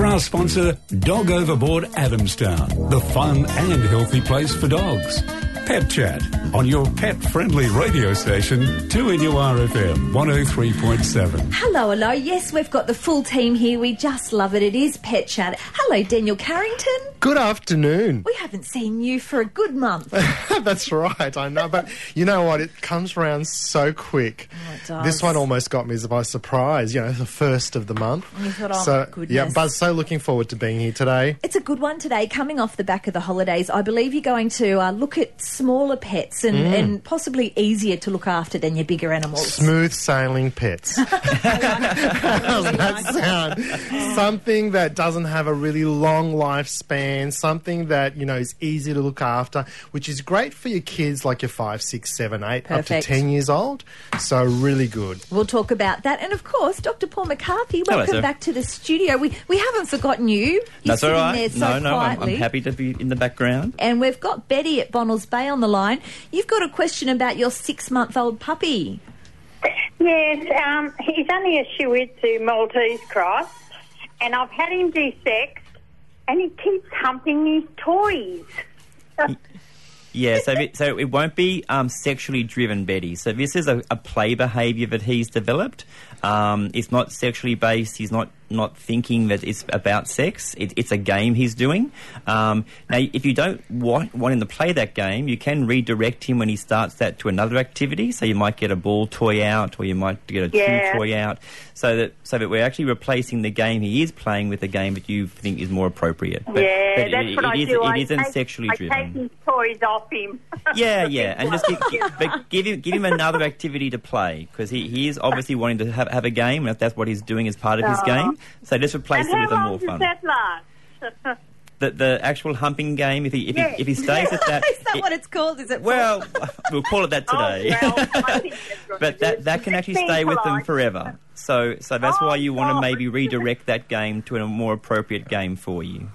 for our sponsor, Dog Overboard Adamstown, the fun and healthy place for dogs. Pet Chat on your pet friendly radio station, 2NURFM 103.7. Hello, hello. Yes, we've got the full team here. We just love it. It is Pet Chat. Hello, Daniel Carrington. Good afternoon. We haven't seen you for a good month. That's right, I know. But you know what? It comes around so quick. Oh, it does. This one almost got me by surprise, you know, the first of the month. You thought, oh, so, goodness. Yeah, but so looking forward to being here today. It's a good one today, coming off the back of the holidays. I believe you're going to uh, look at smaller pets and, Mm. and possibly easier to look after than your bigger animals. Smooth sailing pets. That sound? Something that doesn't have a really long lifespan, something that, you know, is easy to look after, which is great for your kids like your five, six, seven, eight, up to 10 years old. So, really good. We'll talk about that. And of course, Dr. Paul McCarthy, welcome sir. back to the studio. We, we haven't forgotten you. You're That's all sitting right. there so no, no, I'm. I'm happy to be in the background. And we've got Betty at Bonnells Bay on the line. You've got a question about your six month old puppy. Yes, um, he's only a Shih Tzu Maltese cross, and I've had him desexed, and he keeps humping his toys. Yeah, so it, so it won't be um, sexually driven, Betty. So this is a, a play behaviour that he's developed. Um, it's not sexually based. He's not not thinking that it's about sex. It, it's a game he's doing. Um, now, if you don't want, want him to play that game, you can redirect him when he starts that to another activity. So you might get a ball toy out, or you might get a Yeah. chew toy out, so that so that we're actually replacing the game he is playing with a game that you think is more appropriate. But- yeah, but that's it- what it I is- do. It I isn't take, sexually I driven. take his toys off him. Yeah, yeah, and just give, but give him give him another activity to play because he, he is obviously wanting to have, have a game, and that's what he's doing as part of his game. So just replace and it with a how more long does fun. that last? The, the actual humping game, if he if, Yes. he, if he stays at that, Is that it- what it's called? Is it? well, we'll call it that oh, today. Oh, well, I think that's what but it that is. that can actually Being stay with them forever. So so that's Oh, why you want to oh, maybe redirect that game to a more appropriate game for you.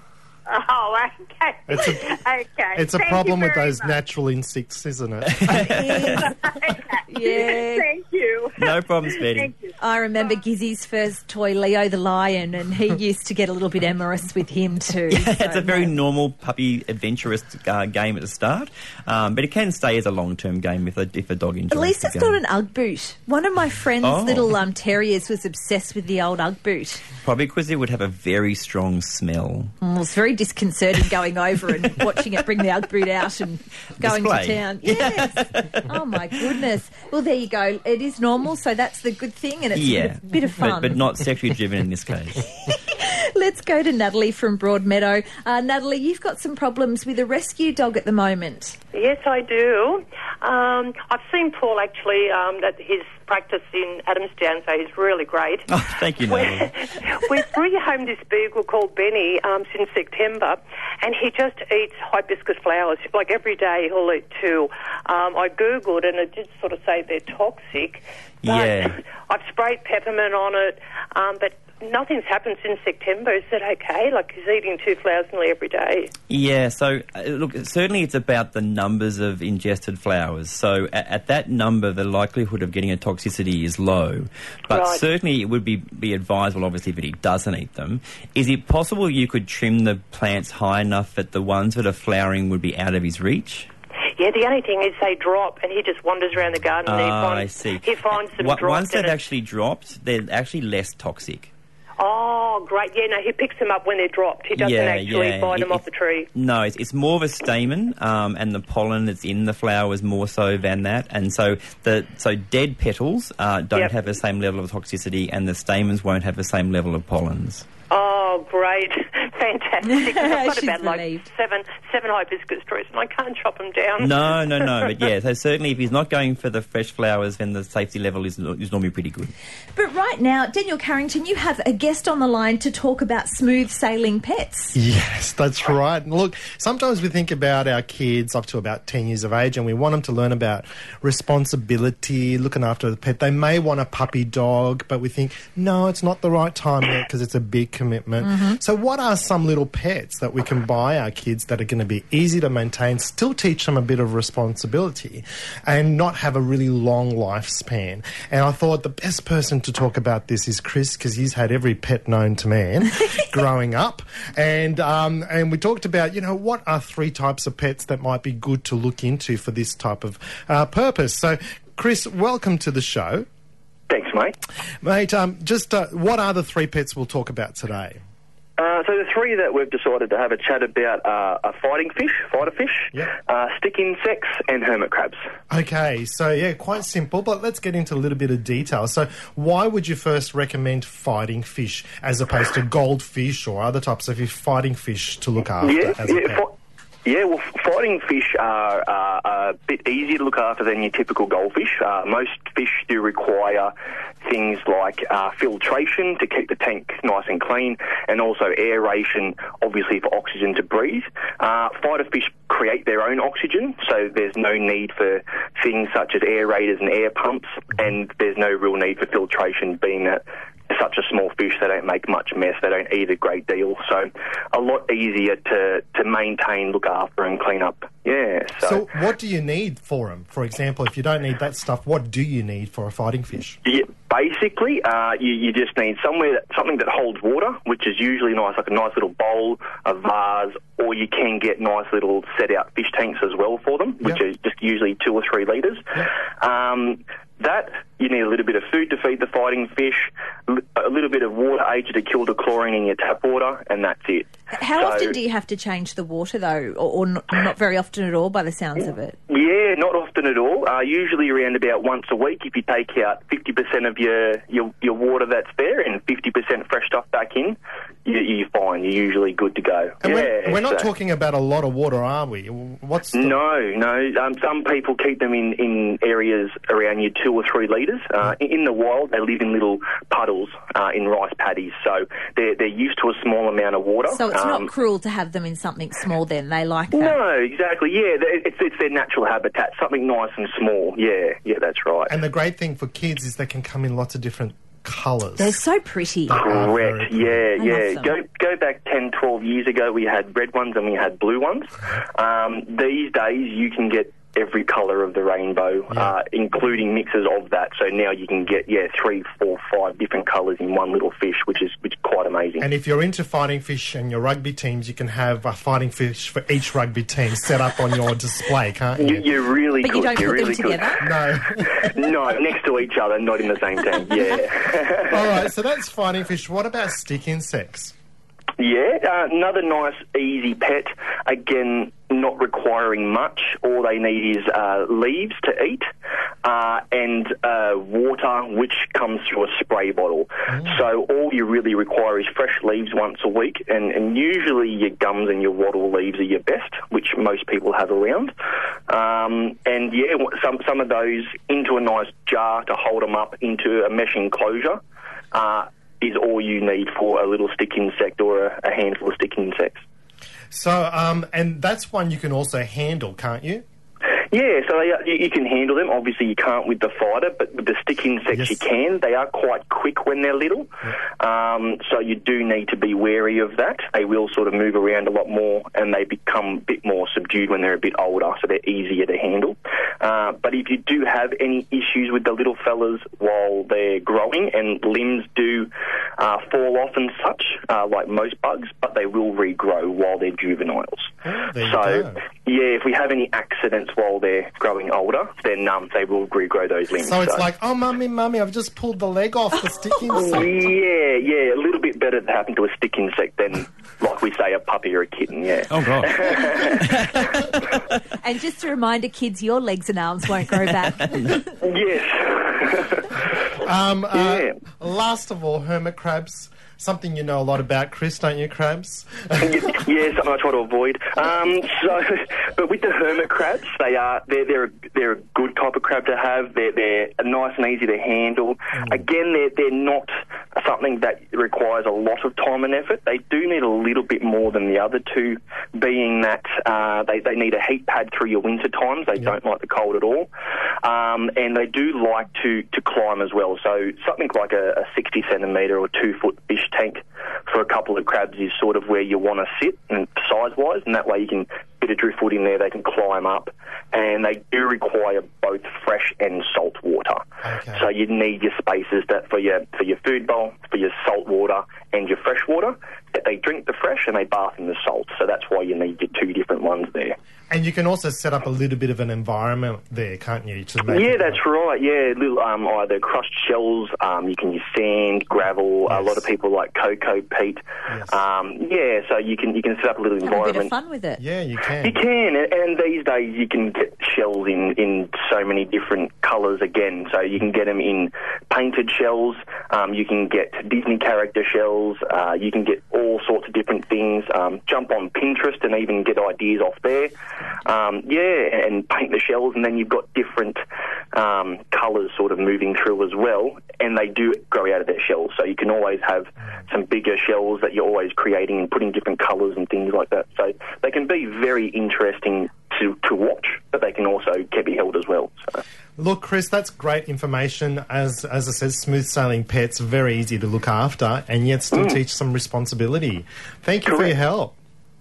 Oh, okay. It's a- okay. It's a Thank problem with those much. natural instincts, isn't it? Yeah. Thank you. No problems, Betty. Thank you. I remember Gizzy's first toy, Leo the Lion, and he used to get a little bit amorous with him too. it's So, a very no. normal puppy adventurous uh, game at the start, um, but it can stay as a long term game if a, if a dog enjoys it. At least the it's game. got an Ugg boot. One of my friend's Oh. little um, terriers was obsessed with the old Ugg boot. Probably because it would have a very strong smell. Mm, It was very disconcerting going over and watching it bring the Ugg boot out and going Display. to town. Yes. oh my goodness. Well, there you go. It is normal, so that's the good thing, and it's a bit yeah, of, bit of fun. But, but not sexually driven in this case. Let's go to Natalie from Broadmeadow. Uh, Natalie, you've got some problems with a rescue dog at the moment. Yes, I do. Um, I've seen Paul actually um, at his practice in Adamstown, so he's really great. Oh, thank you, Natalie. We've rehomed this beagle called Benny um, since September, and he just eats hibiscus flowers. Like every day, he'll eat two. Um, I googled, and it did sort of say they're toxic. But Yeah. I've sprayed peppermint on it, um, but nothing's happened since September. Is that okay? Like he's eating two flowers nearly every day. Yeah, so uh, look, certainly it's about the numbers of ingested flowers. So at, at that number, the likelihood of getting a toxicity is low. But Right. certainly it would be, be advisable, obviously, that he doesn't eat them. Is it possible you could trim the plants high enough that the ones that are flowering would be out of his reach? Yeah, the only thing is they drop, and he just wanders around the garden. and he Ah, finds, I see. He finds them dropped. Once they've actually dropped, they're actually less toxic. Oh, great! Yeah, no, he picks them up when they're dropped. He doesn't Yeah, actually yeah. bite them It- off the tree. No, it's, it's more of a stamen, um, and the pollen that's in the flowers more so than that. And so the so dead petals uh, don't Yep. have the same level of toxicity, and the stamens won't have the same level of pollens. Oh, Oh, great! Fantastic. I've got She's about like seven seven hibiscus trees, and I can't chop them down. No, no, no. But yeah, so certainly if he's not going for the fresh flowers, then the safety level is, is normally pretty good. But right now, Daniel Carrington, you have a guest on the line to talk about smooth sailing pets. Yes, that's right. And Look, sometimes we think about our kids up to about 10 years of age and we want them to learn about responsibility, looking after the pet. They may want a puppy dog, but we think, no, it's not the right time yet because it's a big commitment. So, what are some little pets that we can buy our kids that are going to be easy to maintain, still teach them a bit of responsibility, and not have a really long lifespan? And I thought the best person to talk about this is Chris because he's had every pet known to man growing up, and um, and we talked about you know what are three types of pets that might be good to look into for this type of uh, purpose. So, Chris, welcome to the show. Thanks, mate. Mate, um, just uh, what are the three pets we'll talk about today? Uh, so the three that we've decided to have a chat about are, are fighting fish, fighter fish, Yeah. uh, stick insects, and hermit crabs. Okay, so yeah, quite simple, but let's get into a little bit of detail. So, why would you first recommend fighting fish as opposed to goldfish or other types of fish, fighting fish to look after yeah, as a yeah, yeah. Well, fighting fish are a bit easier to look after than your typical goldfish. Uh, most fish do require things like uh, filtration to keep the tank nice and clean, and also aeration, obviously for oxygen to breathe. Uh, fighter fish create their own oxygen, so there's no need for things such as aerators and air pumps, and there's no real need for filtration, being that such a small fish, they don't make much mess, they don't eat a great deal, so a lot easier to, to maintain, look after, and clean up. Yeah, so, So, what do you need for them? For example, if you don't need that stuff, what do you need for a fighting fish? yeah, basically, uh, you, you just need somewhere that, something that holds water, which is usually nice, like a nice little bowl, a vase, or you can get nice little set out fish tanks as well for them, which Yeah. is just usually two or three litres. Um, that you need a little bit of food to feed the fighting fish, l- a little bit of water agent to kill the chlorine in your tap water, and that's it. How So- often do you have to change the water, though, or, or not, not very often at all, by the sounds of it? Yeah, not often at all. Uh, usually around about once a week. If you take out fifty percent of your, your your water that's there and fifty percent fresh stuff back in, you're fine. You're usually good to go. And yeah, we're, we're not so- talking about a lot of water, are we? What's the, No, no. Um, some people keep them in, in areas around you two or three litres. Uh, in, in the wild, they live in little puddles uh, in rice paddies, so they're they're used to a small amount of water. So it's Um, not cruel to have them in something small. Then they like that. No, exactly. Yeah, it's it's their natural habitat, something nice and small. Yeah, yeah, that's right. And the great thing for kids is they can come in lots of different colours. They're so pretty. are Correct. very Yeah, I yeah. Go go back 10, 12 years ago. We had red ones and we had blue ones. Um, these days, you can get every colour of the rainbow, uh, including mixes of that. So now you can get yeah three, four, five different colours in one little fish, which is which is quite amazing. And if you're into fighting fish and your rugby teams, you can have a fighting fish for each rugby team set up on your display, can't you, you? you're really But good. you don't you're put them really good. together. No. no, next to each other, not in the same team. Yeah. All right, so that's fighting fish. What about stick insects? Yeah, uh, another nice, easy pet. Again, not requiring much. All they need is uh, leaves to eat uh, and uh, water, which comes through a spray bottle. So all you really require is fresh leaves once a week, and, and usually your gums and your wattle leaves are your best, which most people have around. Um, and yeah, some some of those into a nice jar to hold them up into a mesh enclosure. Uh, is all you need for a little stick insect or a, a handful of stick insects. So, um, and that's one you can also handle, can't you? Yeah, so they, are- you, you can handle them. Obviously, you can't with the fighter, but with the stick insects, Yes. you can. They are quite quick when they're little, um, so you do need to be wary of that. They will sort of move around a lot more, and they become a bit more subdued when they're a bit older, so they're easier to handle. Uh, but if you do have any issues with the little fellas while they're growing, and limbs do uh, fall off and such, uh, like most bugs, but they will regrow while they're juveniles. Oh, so, yeah, if we have any accidents while they're growing older, then um, they will regrow those limbs. So it's like, oh, mummy, mummy, I've just pulled the leg off the stick insect. yeah, yeah, a little bit better to happen to a stick insect than, like we say, a puppy or a kitten. Yeah. Oh god. And just a reminder, kids, your legs and arms won't grow back. Yes. Um, uh, Yeah. Last of all, hermit crabs. Something you know a lot about, Chris, don't you, crabs? yeah, something I try to avoid. Um, so, but with the hermit crabs, they are they're they're a, they're a good type of crab to have. They're they're nice and easy to handle. Again, they're they're not something that requires a lot of time and effort. They do need a little bit more than the other two, being that uh, they they need a heat pad through your winter times. They don't like the cold at all, um, and they do like to to climb as well. So something like a, a sixty centimetre or two foot fish tank for a couple of crabs is sort of where you want to sit and size-wise, and that way you can bit of driftwood in there, they can climb up, and they do require both fresh and salt water. Okay. So you need your spaces that for your for your food bowl, for your salt water, and your fresh water. That they drink the fresh and they bath in the salt. So that's why you need your two different ones there. And you can also set up a little bit of an environment there, can't you? To make Yeah, it- that's right. Yeah, little um, either crushed shells. Um, you can use sand, gravel. A lot of people like coco peat. Yes. Um, yeah, so you can you can set up a little Have a bit of environment. fun with it. Yeah, you can. You can, and, and these days you can get shells in, in so many different colours again. So you can get them in painted shells, um, you can get Disney character shells, uh, you can get all sorts of different things. Um, jump on Pinterest and even get ideas off there. Um, yeah, and paint the shells, and then you've got different um, colours sort of moving through as well, and they do grow out of their shells. So you can always have some bigger shells that you're always creating and putting different colours and things like that. So they can be very interesting to, to watch, but they can also can be held as well. So. Look, Chris, that's great information. As as I said, smooth sailing pets very easy to look after, and yet still teach some responsibility. Thank you for your help.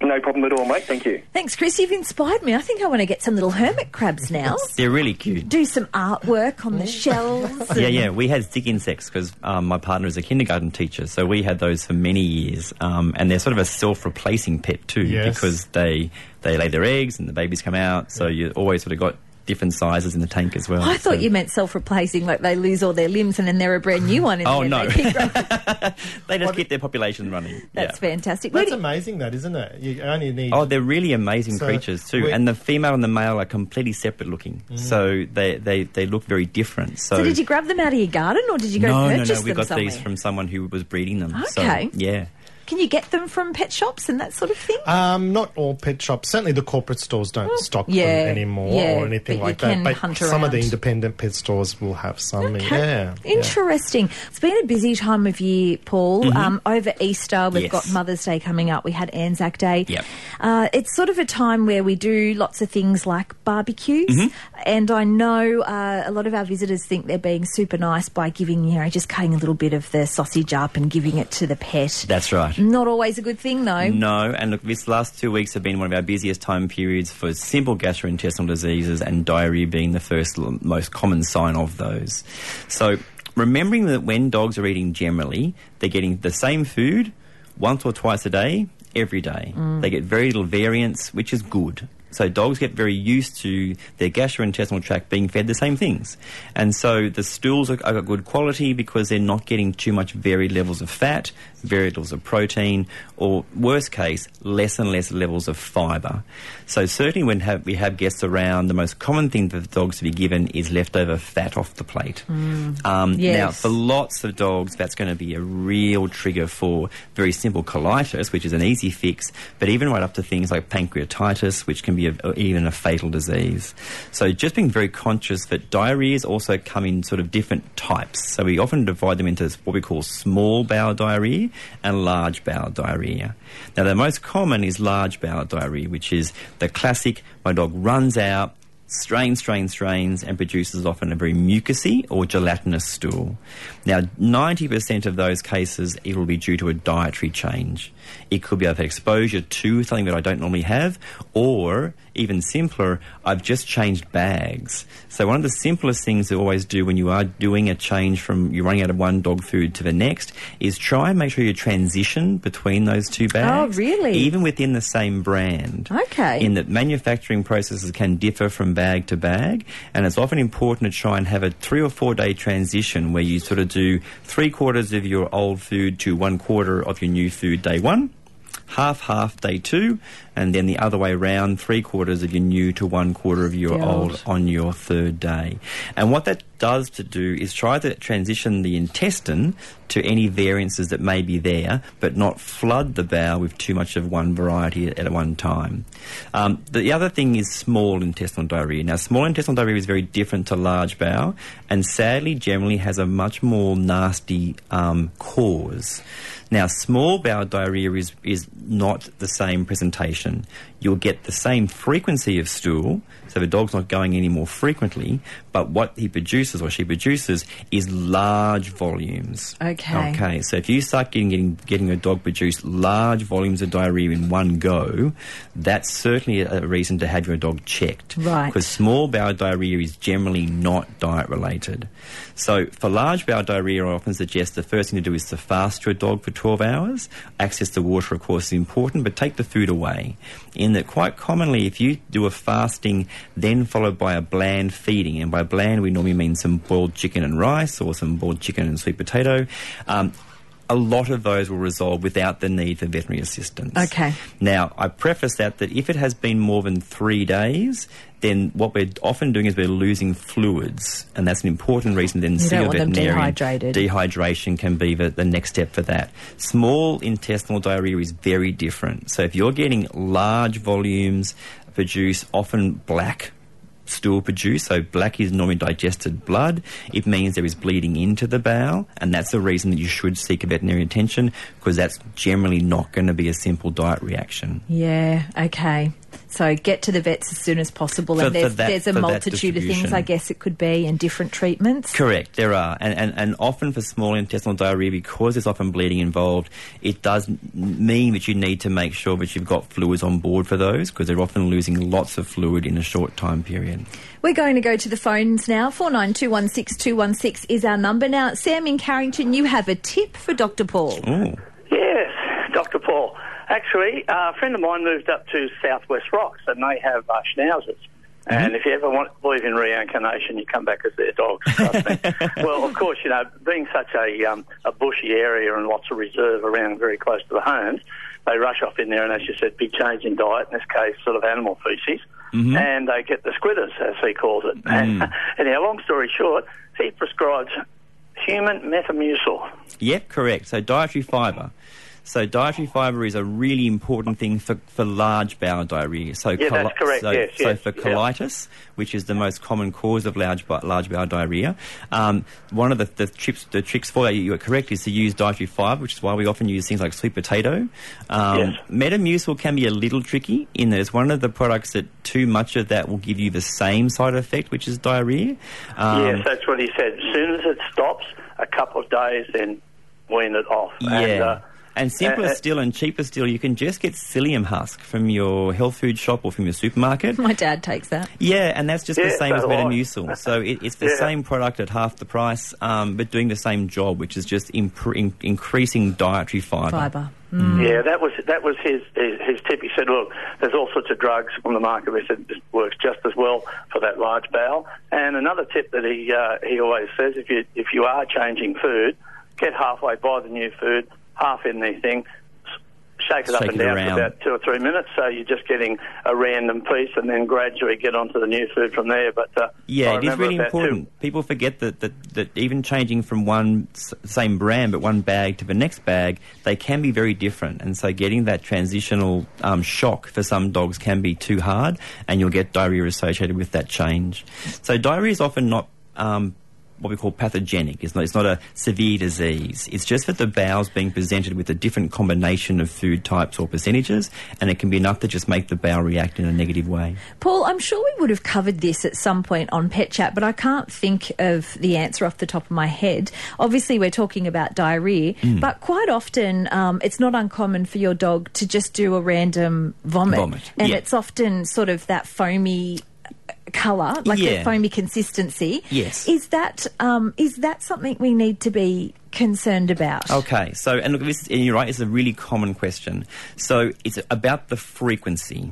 No problem at all, mate. Thank you. Thanks, Chris. You've inspired me. I think I want to get some little hermit crabs now. They're really cute. Do some artwork on the shells. Yeah, yeah. We had stick insects because um, my partner is a kindergarten teacher, so we had those for many years. Um, and they're sort of a self-replacing pet too, Yes. because they they lay their eggs and the babies come out. So you always sort of got different sizes in the tank as well. I thought So- you meant self-replacing, like they lose all their limbs and then they're a brand new one. And Oh, then no. they they just keep their population running. That's yeah. fantastic. That's do- amazing, that isn't it? You only need. Oh, they're really amazing So, creatures too, we- and the female and the male are completely separate looking. Mm. So they, they, they look very different. So, so did you grab them out of your garden or did you go no, no, purchase no. We got somewhere? these from someone who was breeding them. Okay. So, yeah. Can you get them from pet shops and that sort of thing? Um, not all pet shops. Certainly, the corporate stores don't stock yeah, them anymore yeah, or anything like that. But hunt some of the independent pet stores will have some. Okay. Yeah, yeah. Interesting. It's been a busy time of year, Paul. Um, over Easter, we've Yes. got Mother's Day coming up. We had Anzac Day. Yep. Uh, it's sort of a time where we do lots of things like barbecues. And I know uh, a lot of our visitors think they're being super nice by giving, you know, just cutting a little bit of the sausage up and giving it to the pet. That's right. Not always a good thing, though. No, and look, this last two weeks have been one of our busiest time periods for simple gastrointestinal diseases and diarrhea being the first l- most common sign of those. So, remembering that when dogs are eating generally, they're getting the same food once or twice a day, every day. Mm. They get very little variance, which is good. So dogs get very used to their gastrointestinal tract being fed the same things. And so the stools are, are good quality because they're not getting too much varied levels of fat, varied levels of protein, or worst case, less and less levels of fibre. So certainly when have, we have guests around, the most common thing for the dogs to be given is leftover fat off the plate. Um, Now, for lots of dogs, that's going to be a real trigger for very simple colitis, which is an easy fix, but even right up to things like pancreatitis, which can be even a fatal disease. So just being very conscious that diarrheas also come in sort of different types. So we often divide them into what we call small bowel diarrhea and large bowel diarrhea. Now, the most common is large bowel diarrhea, which is the classic my dog runs out, strains, strains, strains, and produces often a very mucousy or gelatinous stool. Now, 90% of those cases, it will be due to a dietary change. It could be I've had exposure to something that I don't normally have, or even simpler, I've just changed bags. So one of the simplest things to always do when you are doing a change from you're running out of one dog food to the next is try and make sure you transition between those two oh, bags. Oh, really? Even within the same brand. Okay. In that manufacturing processes can differ from bag to bag, and it's often important to try and have a three or four day transition where you sort of do three quarters of your old food to one quarter of your new food day one. Half, half day two, and then the other way round, three quarters of your new to one quarter of your old old. on your third day. And what that does to do is try to transition the intestine to any variances that may be there, but not flood the bowel with too much of one variety at one time. Um, the other thing is small intestinal diarrhea. Now, small intestinal diarrhea is very different to large bowel, and sadly, generally has a much more nasty um, cause. Now, small bowel diarrhea is, is not the same presentation. You'll get the same frequency of stool. So the dog's not going any more frequently, but what he produces or she produces is large volumes. Okay. Okay. So if you start getting getting, getting a dog produce large volumes of diarrhea in one go, that's certainly a, a reason to have your dog checked. Right. Because small bowel diarrhea is generally not diet related. So for large bowel diarrhea, I often suggest the first thing to do is to fast your dog for 12 hours. Access to water, of course, is important, but take the food away. In that, quite commonly, if you do a fasting, then followed by a bland feeding, and by bland we normally mean some boiled chicken and rice or some boiled chicken and sweet potato. Um, a lot of those will resolve without the need for veterinary assistance. Okay. Now, I preface that that if it has been more than three days, then what we're often doing is we're losing fluids, and that's an important reason. Then You don't a veterinarian. dehydrated. Dehydration can be the, the next step for that. Small intestinal diarrhea is very different. So if you're getting large volumes produce often black stool produce. So black is normally digested blood. It means there is bleeding into the bowel, and that's the reason that you should seek a veterinary attention because that's generally not going to be a simple diet reaction. Yeah, okay. So get to the vets as soon as possible. For- and there's, that- there's a multitude of things. I guess it could be, and different treatments. Correct, there are. And, and, and often for small intestinal diarrhea, because there's often bleeding involved, it does mean that you need to make sure that you've got fluids on board for those because they're often losing lots of fluid in a short time period. We're going to go to the phones now. 49216216 is our number. Now, Sam in Carrington, you have a tip for Dr. Paul. Ooh. Yes, Dr. Paul. Actually, uh, a friend of mine moved up to Southwest Rocks and they have uh, schnauzers. And if you ever want to believe in reincarnation, you come back as their dogs. Well, of course, you know, being such a um, a bushy area and lots of reserve around, very close to the homes, they rush off in there, and as you said, big change in diet. In this case, sort of animal feces, and they get the squitters, as he calls it. And anyhow, long story short, he prescribes human metamucil. Yep, correct. So dietary fibre. So dietary fibre is a really important thing for, for large bowel diarrhea. So Yeah, that's correct. So, Yes, so yes, for yeah. colitis, which is the most common cause of large large bowel diarrhea, um, one of the, the trips the tricks for that you are correct is to use dietary fibre, which is why we often use things like sweet potato. Um, Yes. Metamucil can be a little tricky in that it's one of the products that too much of that will give you the same side effect, which is diarrhea. Um, yes, that's what he said. As soon as it stops, a couple of days, then wean it off. Yeah. And, uh, And simpler uh, uh, still and cheaper still, you can just get psyllium husk from your health food shop or from your supermarket. My dad takes that. Yeah, and that's just the same as so do Metamucil. So it, it's the Yeah. same product at half the price, um, but doing the same job, which is just impr- in- increasing dietary fibre. Fibre. Yeah, that was that was his, his his tip. He said, "Look, there's all sorts of drugs on the market. He said it works just as well for that large bowel." And another tip that he uh, he always says, if you if you are changing food, get halfway by the new food, half in the thing. Shake it up and down for about two or three minutes, so you're just getting a random piece, and then gradually get onto the new food from there. But uh, Yeah, it is really two- important. People forget that, that, that even changing from one same brand but one bag to the next bag, they can be very different. And so getting that transitional um, shock for some dogs can be too hard, and you'll get diarrhea associated with that change. So diarrhea is often not. Um, what we call pathogenic. It's not, it's not a severe disease. It's just that the bowel's being presented with a different combination of food types or percentages, and it can be enough to just make the bowel react in a negative way. Paul, I'm sure we would have covered this at some point on Pet Chat, but I can't think of the answer off the top of my head. Obviously, we're talking about diarrhea, Hmm. but quite often um, it's not uncommon for your dog to just do a random vomit. Vomit, And yeah. it's often sort of that foamy colour, like Yeah. the foamy consistency. Yes. Is that um, is that something we need to be concerned about? Okay, so and look, this is, and you're right. It's a really common question. So it's about the frequency.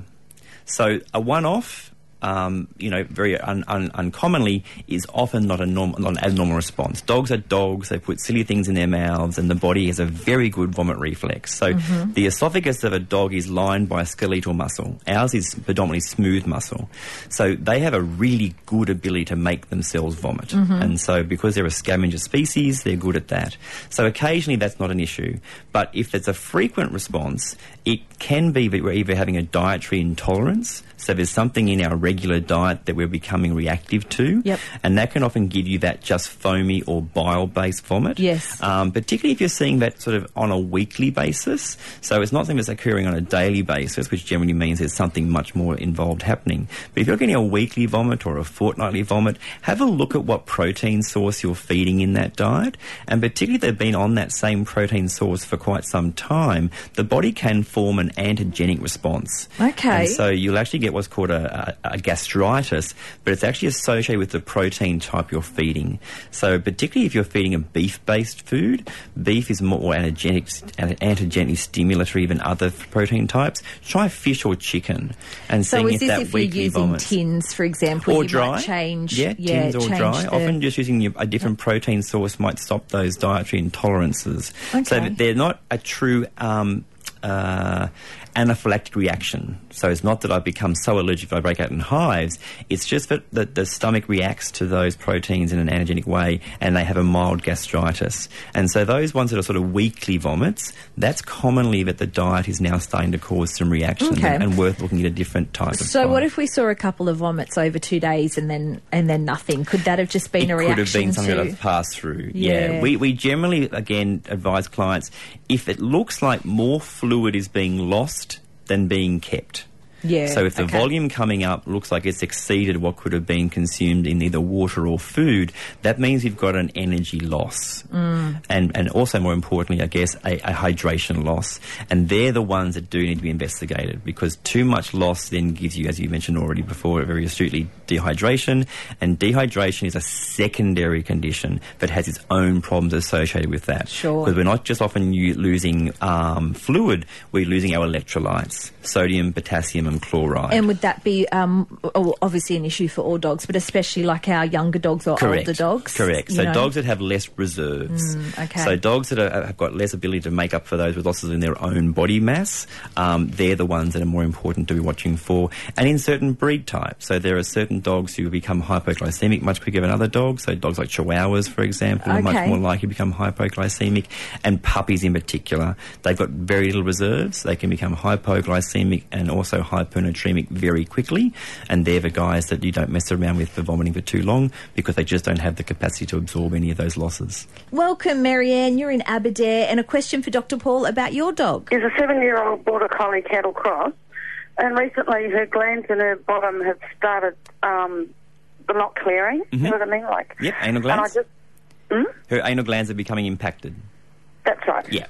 So a one-off, um, you know, very un, un, uncommonly, is often not a normal, not an abnormal response. Dogs are dogs. They put silly things in their mouths, and the body has a very good vomit reflex. So the esophagus of a dog is lined by a skeletal muscle. Ours is predominantly smooth muscle. So they have a really good ability to make themselves vomit. And so because they're a scavenger species, they're good at that. So occasionally that's not an issue. But if it's a frequent response, it can be that we're either having a dietary intolerance, so there's something in our regular diet that we're becoming reactive to. Yep. And that can often give you that just foamy or bile-based vomit. Yes. Um, particularly if you're seeing that sort of on a weekly basis. So it's not something that's occurring on a daily basis, which generally means there's something much more involved happening. But if you're getting a weekly vomit or a fortnightly vomit, have a look at what protein source you're feeding in that diet. And particularly if they've been on that same protein source for quite some time, the body can form an antigenic response. Okay. And so you'll actually get what's called a, a, a gastritis, but it's actually associated with the protein type you're feeding. So particularly if you're feeding a beef-based food, beef is more antigenic, antigenically stimulatory than other protein types. Try fish or chicken, and So seeing if that if you're weekly using vomits tins, for example, or you dry, might change, yeah, tins or dry. the- Often just using a different protein source might stop those dietary intolerances. So Okay. that they're not a true um, uh, anaphylactic reaction. So it's not that I become so allergic that I break out in hives. It's just that the, the stomach reacts to those proteins in an antigenic way and they have a mild gastritis. And so those ones that are sort of weekly vomits, that's commonly that the diet is now starting to cause some reactions Okay. and, and worth looking at a different type of So what diet. if we saw a couple of vomits over two days and then and then nothing? Could that have just been it a could reaction have been something to? that passed through. Yeah. Yeah. We, we generally, again, advise clients if it looks like more fluid is being lost than being kept. Yeah, So if the okay. volume coming up looks like it's exceeded what could have been consumed in either water or food, that means you've got an energy loss. Mm. And, and also, more importantly, I guess, a, a hydration loss. And they're the ones that do need to be investigated because too much loss then gives you, as you mentioned already before, very astutely, dehydration. And dehydration is a secondary condition that has its own problems associated with that. Sure. Because we're not just often u- losing um, fluid, we're losing our electrolytes, sodium, potassium, and chloride. And would that be um, obviously an issue for all dogs, but especially like our younger dogs or Correct. older dogs? Correct. So know? dogs that have less reserves. Mm, okay. So dogs that are, have got less ability to make up for those with losses in their own body mass, um, they're the ones that are more important to be watching for. And in certain breed types, so there are certain dogs who become hypoglycemic much quicker than other dogs. So dogs like Chihuahuas, for example, are much more likely to become hypoglycemic, and puppies in particular. They've got very little reserves. They can become hypoglycemic and also hypernatremic very quickly, and they're the guys that you don't mess around with for vomiting for too long because they just don't have the capacity to absorb any of those losses. Welcome, Marianne. You're in Aberdare, and a question for Dr. Paul about your dog. is a seven-year-old border collie cattle cross, and recently her glands in her bottom have started um, not clearing. You know what I mean? Like, Yep, anal and I glands. just Her anal glands are becoming impacted. that's right. Yeah.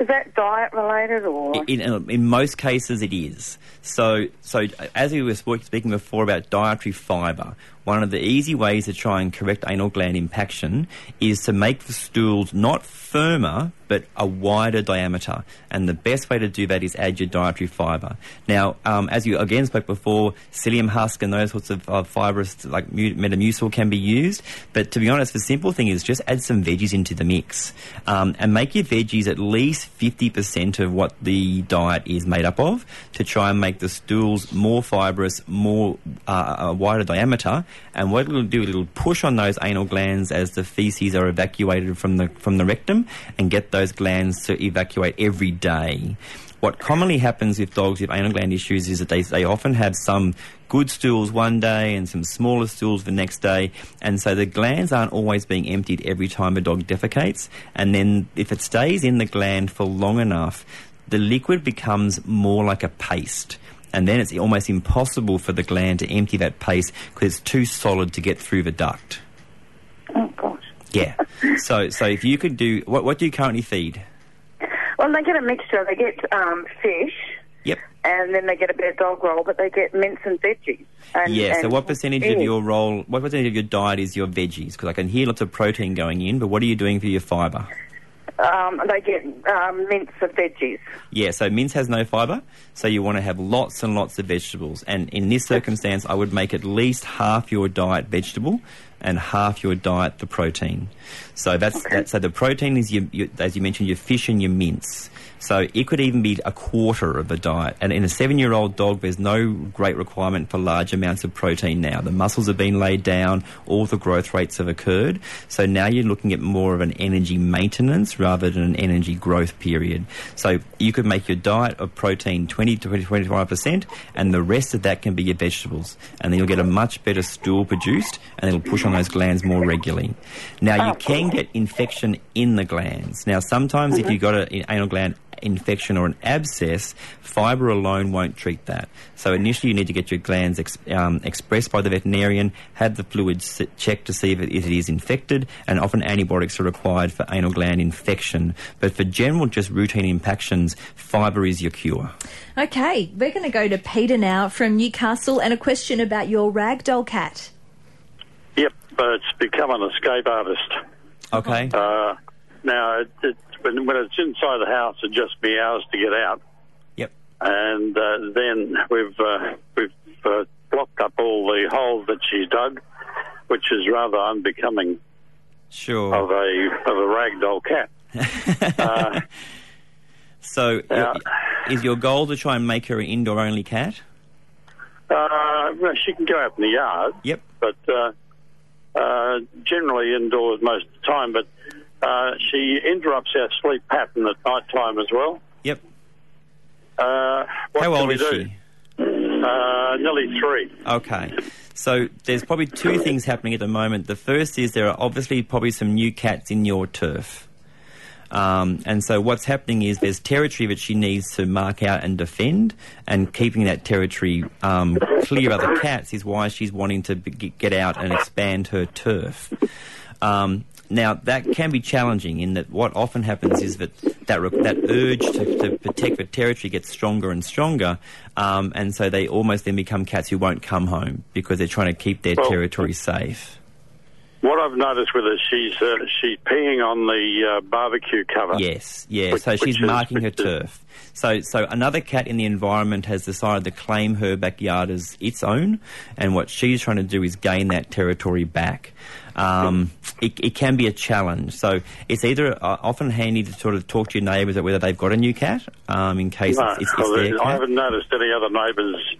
Is that diet related or? In, in, uh, in most cases, it is. So, so uh, as we were speaking before about dietary fibre, one of the easy ways to try and correct anal gland impaction is to make the stools not firmer but a wider diameter. And the best way to do that is add your dietary fibre. Now, um, as you again spoke before, psyllium husk and those sorts of uh, fibrous like metamucil can be used. But to be honest, the simple thing is just add some veggies into the mix um, and make your veggies at least 50% of what the diet is made up of to try and make the stools more fibrous, more uh, a wider diameter. And what it'll do, it'll push on those anal glands as the feces are evacuated from the from the rectum and get those glands to evacuate every day. What commonly happens with dogs with anal gland issues is that they, they often have some good stools one day and some smaller stools the next day, and so the glands aren't always being emptied every time a dog defecates. And then if it stays in the gland for long enough, the liquid becomes more like a paste. And then it's almost impossible for the gland to empty that paste because it's too solid to get through the duct. Yeah. so, so if you could do what? What do you currently feed? Well, they get a mixture. They get um, fish, Yep. and then they get a bit of dog roll, but they get mince and veggies. And, Yeah. So, what percentage of your roll? What percentage of your diet is your veggies? Because I can hear lots of protein going in, but what are you doing for your fibre? Um, they get um, mince and veggies. Yeah, so mince has no fibre, so you want to have lots and lots of vegetables. And in this circumstance, I would make at least half your diet vegetable and half your diet the protein. So that's that. So the protein is your, your as you mentioned, your fish and your mince. So it could even be a quarter of a diet. And in a seven-year-old dog, there's no great requirement for large amounts of protein now. The muscles have been laid down, all the growth rates have occurred. So now you're looking at more of an energy maintenance rather than an energy growth period. So you could make your diet of protein 20 to 25%, and the rest of that can be your vegetables. And then you'll get a much better stool produced, and it'll push on those glands more regularly. Now, you oh. can get infection in the glands. Now, sometimes if mm-hmm. you've got an anal gland infection or an abscess, fibre alone won't treat that. So initially you need to get your glands ex- um, expressed by the veterinarian, have the fluids checked to see if it, if it is infected, and often antibiotics are required for anal gland infection. But for general, just routine impactions, fibre is your cure. Okay, we're going to go to Peter now from Newcastle and a question about your ragdoll cat. Yep, but it's become an escape artist. Okay. Uh, now, it, it, when, when it's inside the house, it just meows to get out. Yep. And uh, then we've uh, we've uh, blocked up all the holes that she's dug, which is rather unbecoming Sure. of a of a ragdoll cat. uh, So, is your goal to try and make her an indoor-only cat? uh, well, she can go out in the yard. Yep. But uh, uh, generally indoors most of the time. But uh, she interrupts our sleep pattern at night time as well. Yep. Uh, what How can old we is do? she? Uh, nearly three. Okay. So there's probably two things happening at the moment. The first is there are obviously probably some new cats in your turf. Um, and so what's happening is there's territory that she needs to mark out and defend, and keeping that territory um, clear of other cats is why she's wanting to be, get out and expand her turf. Um, now that can be challenging in that what often happens is that that, that urge to, to protect the territory gets stronger and stronger, um, and so they almost then become cats who won't come home because they're trying to keep their Well- territory safe. What I've noticed with her, she's uh, she's peeing on the uh, barbecue cover. Yes, yeah. Which- so she's which is- marking her turf. So, so another cat in the environment has decided to claim her backyard as its own, and what she's trying to do is gain that territory back. Um, it, it can be a challenge. So it's either uh, often handy to sort of talk to your neighbours about whether they've got a new cat, um, in case No, it's, it's, it's their I cat. haven't noticed any other neighbours'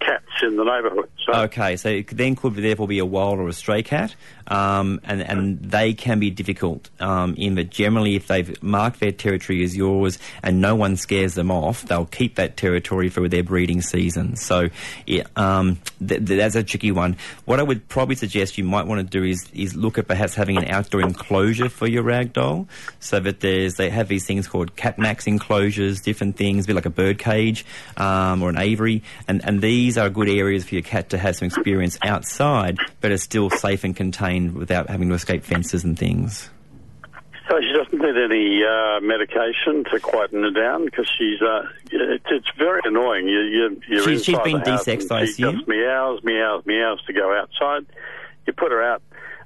cats in the neighbourhood. So Okay, so it then could therefore be a wild or a stray cat, um, and and they can be difficult um, in that generally if they've marked their territory as yours and no one scares them off, they'll keep that territory for their breeding season. So it, um, th- th- that's a tricky one. What I would probably suggest you might want to do is is look at perhaps having an outdoor enclosure for your ragdoll, so that there's they have these things called catmax enclosures, different things, a bit like a bird cage um, or an aviary, and and these are good areas for your cat to have some experience outside, but are still safe and contained without having to escape fences and things. So she doesn't need any uh, medication to quieten her down because she's. Uh, it's, it's very annoying. You, you, you're She's- she's been desexed, I she just meows, meows, meows to go outside. You put her out,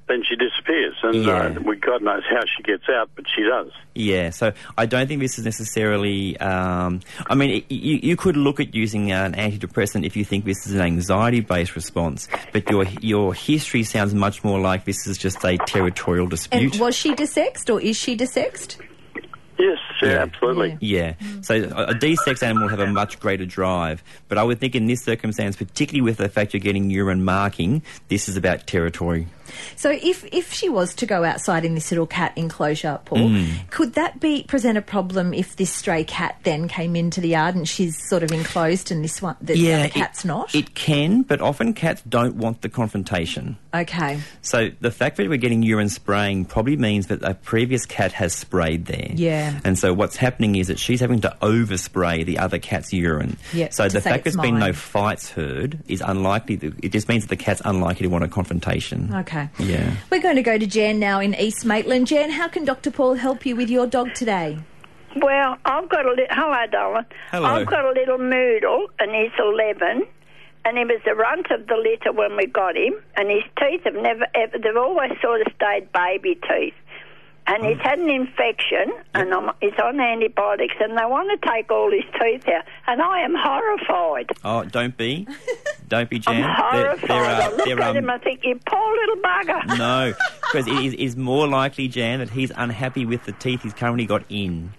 then she disappears, and Yeah. uh, we God knows how she gets out, but she does. Yeah, so I don't think this is necessarily. Um, I mean, it, you, you could look at using an antidepressant if you think this is an anxiety-based response, but your your history sounds much more like this is just a territorial And dispute. was she desexed or is she desexed? Yes, yeah, Yeah. absolutely. Yeah. So a, a D-sex animal will have a much greater drive, but I would think in this circumstance, particularly with the fact you're getting urine marking, this is about territory. So if if she was to go outside in this little cat enclosure, Paul, Mm. could that be present a problem if this stray cat then came into the yard and she's sort of enclosed and this one the other it- cat's not? It can, but often cats don't want the confrontation. okay. So the fact that we're getting urine spraying probably means that a previous cat has sprayed there. Yeah. And so what's happening is that she's having to overspray the other cat's urine. Yep, So the fact there's been no fights heard is unlikely. To, it just means that the cat's unlikely to want a confrontation. Okay. Yeah. We're going to go to Jan now in East Maitland. Jan, how can Dr. Paul help you with your dog today? Well, I've got a little. Hello, darling. Hello. I've got a little moodle, and he's eleven, and he was the runt of the litter when we got him, and his teeth have never ever. They've always sort of stayed baby teeth. And he's had an infection, and I'm, he's on antibiotics, and they want to take all his teeth out, and I am horrified. Oh, don't be. don't be, Jan. I'm horrified. there I are- look there at are- him, I think, you poor little bugger. No, because it is more likely, Jan, that he's unhappy with the teeth he's currently got in.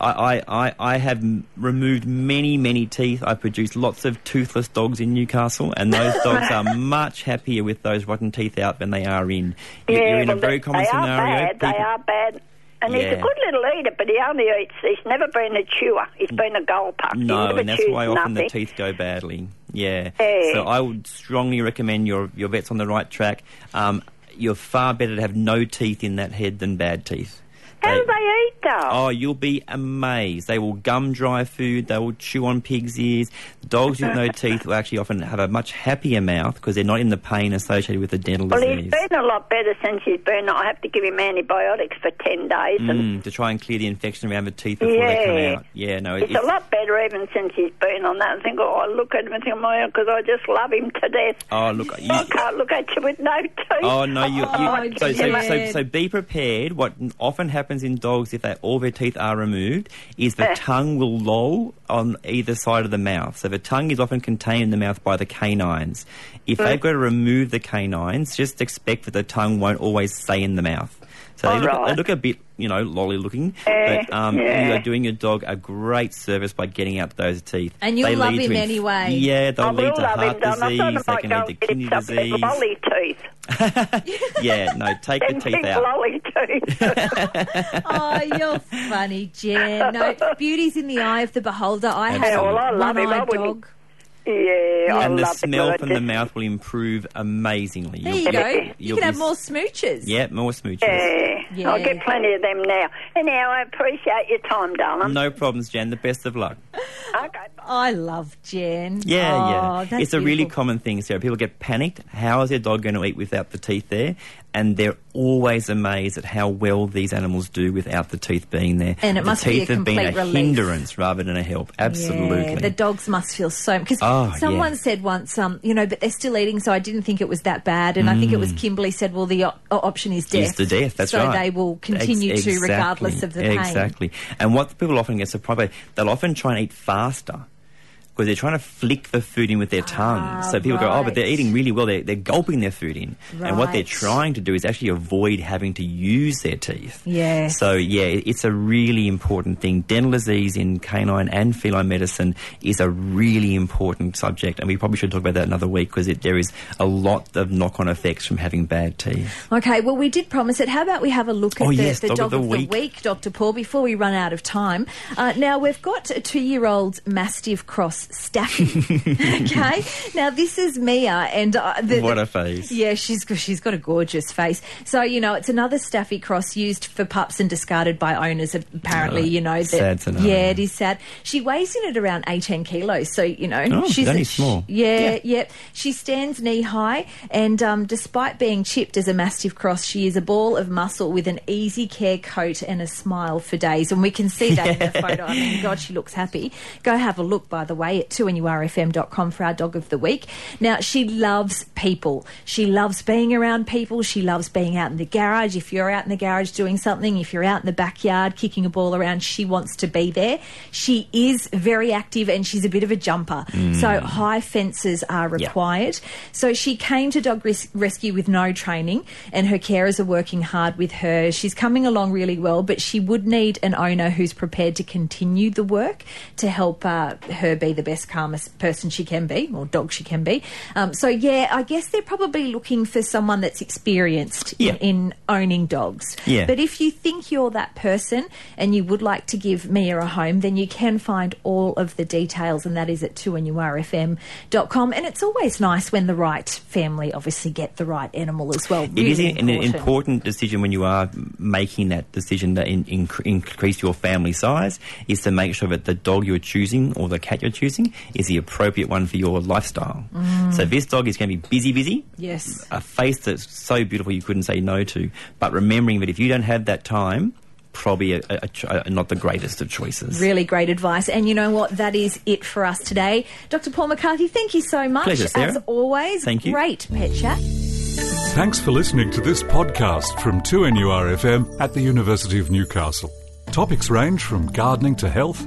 I, I, I, I have removed many, many teeth. I've produced lots of toothless dogs in Newcastle, and those dogs are much happier with those rotten teeth out than they are in. You're, yeah, you're in a very they, common they scenario. Are bad. They are bad. And he's a good little eater, but he only eats. He's never been a chewer. He's been a gulper. he No, and that's why often nothing. the teeth go badly. Yeah. Yeah. So I would strongly recommend your your vet's on the right track. Um, you're far better to have no teeth in that head than bad teeth. How They- do they eat, though? Oh, you'll be amazed. They will gum dry food. They will chew on pig's ears. Dogs with no teeth will actually often have a much happier mouth because they're not in the pain associated with the dental well, he's disease. been a lot better since he's been. I have to give him antibiotics for ten days, and Mm, to try and clear the infection around the teeth before they come Yeah. out. Yeah, no, it's, a lot better even since he's been on that. I think, oh, I look at him and think, oh, because I just love him to death. Oh, look, you, I can't look at you with no teeth. Oh no! You, you Oh, so, so, so so be prepared. What often happens in dogs, if they, all their teeth are removed, is the Eh. tongue will loll on either side of the mouth. So the tongue is often contained in the mouth by the canines. If Mm. they've got to remove the canines, just expect that the tongue won't always stay in the mouth. So they look, Alright. they look a bit, you know, lolly looking, Eh, but um, yeah. you are doing your dog a great service by getting out those teeth. And you'll They love lead to him inf- anyway. Yeah, they'll I lead will to heart Don. I thought disease. I They might can lead to kidney him some big disease. lolly teeth. yeah, no, take the teeth out. lolly teeth. oh, you're funny, Jen. No, beauty's in the eye of the beholder. I have Absolutely. a Well, I love one-eyed wouldn't- dog. Yeah, I and the love smell it. from the mouth will improve amazingly. There You'll you go. You you'll can have more smooches. Yeah, more smooches. Yeah. Yeah. I'll get plenty of them now. Anyhow, I appreciate your time, darling. No problems, Jen. The best of luck. Okay. I love Jen. Yeah, oh, yeah. That's It's a really common thing, Sarah. People get panicked. How is their dog going to eat without the teeth there? And they're always amazed at how well these animals do without the teeth being there. And it the must be a teeth have been a relief. hindrance rather than a help. Absolutely. Yeah, the dogs must feel so because Oh, someone yeah. said once, um, you know, but they're still eating, so I didn't think it was that bad. And I think it was Kimberly said, well, the op- option is death. Mm. Is the death, that's so right. they will continue Ex- to regardless of the pain. Exactly. And what people often get surprised by, they'll often try and eat faster. Because they're trying to flick the food in with their tongue. Ah, so people go, oh, but they're eating really well. They're, they're gulping their food in. And what they're trying to do is actually avoid having to use their teeth. Yes. So, yeah, it's a really important thing. Dental disease in canine and feline medicine is a really important subject. And we probably should talk about that another week because there is a lot of knock on effects from having bad teeth. Okay, well, we did promise it. How about we have a look at Oh, the, yes, the dog, of the week. Dr. Paul, before we run out of time? Uh, now, we've got a two year old Mastiff Cross Staffy. okay, now this is Mia, and uh, the, What a face. Yeah, she's she's got a gorgeous face. So you know, it's another Staffy cross used for pups and discarded by owners. Apparently, Oh, you know. That, sad to know. Yeah, it is sad. She weighs in at around eighteen kilos. So you know, Oh, she's only small. Yeah, Yeah. yeah. She stands knee high, and um, despite being chipped as a Mastiff cross, she is a ball of muscle with an easy care coat and a smile for days. And we can see that in the photo. I mean, God, she looks happy. Go have a look, by the way, at 2nurfm.com for our dog of the week. Now, she loves people. She loves being around people. She loves being out in the garage. If you're out in the garage doing something, if you're out in the backyard kicking a ball around, she wants to be there. She is very active and she's a bit of a jumper. So high fences are Yeah. required. So she came to Dog Res- Rescue with no training and her carers are working hard with her. She's coming along really well, but she would need an owner who's prepared to continue the work to help uh, her be the best, calmest person she can be, or dog she can be. Um, so, yeah, I guess they're probably looking for someone that's experienced Yeah. in, in owning dogs. Yeah. But if you think you're that person and you would like to give Mia a home, then you can find all of the details, and that is at 2nurfm.com. And it's always nice when the right family obviously get the right animal as well. It is Really an important. important decision when you are making that decision to in, inc- increase your family size is to make sure that the dog you're choosing or the cat you're choosing is the appropriate one for your lifestyle. Mm. So this dog is going to be busy, busy. Yes. A face that's so beautiful you couldn't say no to. But remembering that if you don't have that time, probably a, a, a, a- not the greatest of choices. Really great advice. And you know what? That is it for us today. Dr. Paul McCarthy, thank you so much. Pleasure, Sarah. As always, Thank you. great pet chat. Thanks for listening to this podcast from 2NURFM at the University of Newcastle. Topics range from gardening to health,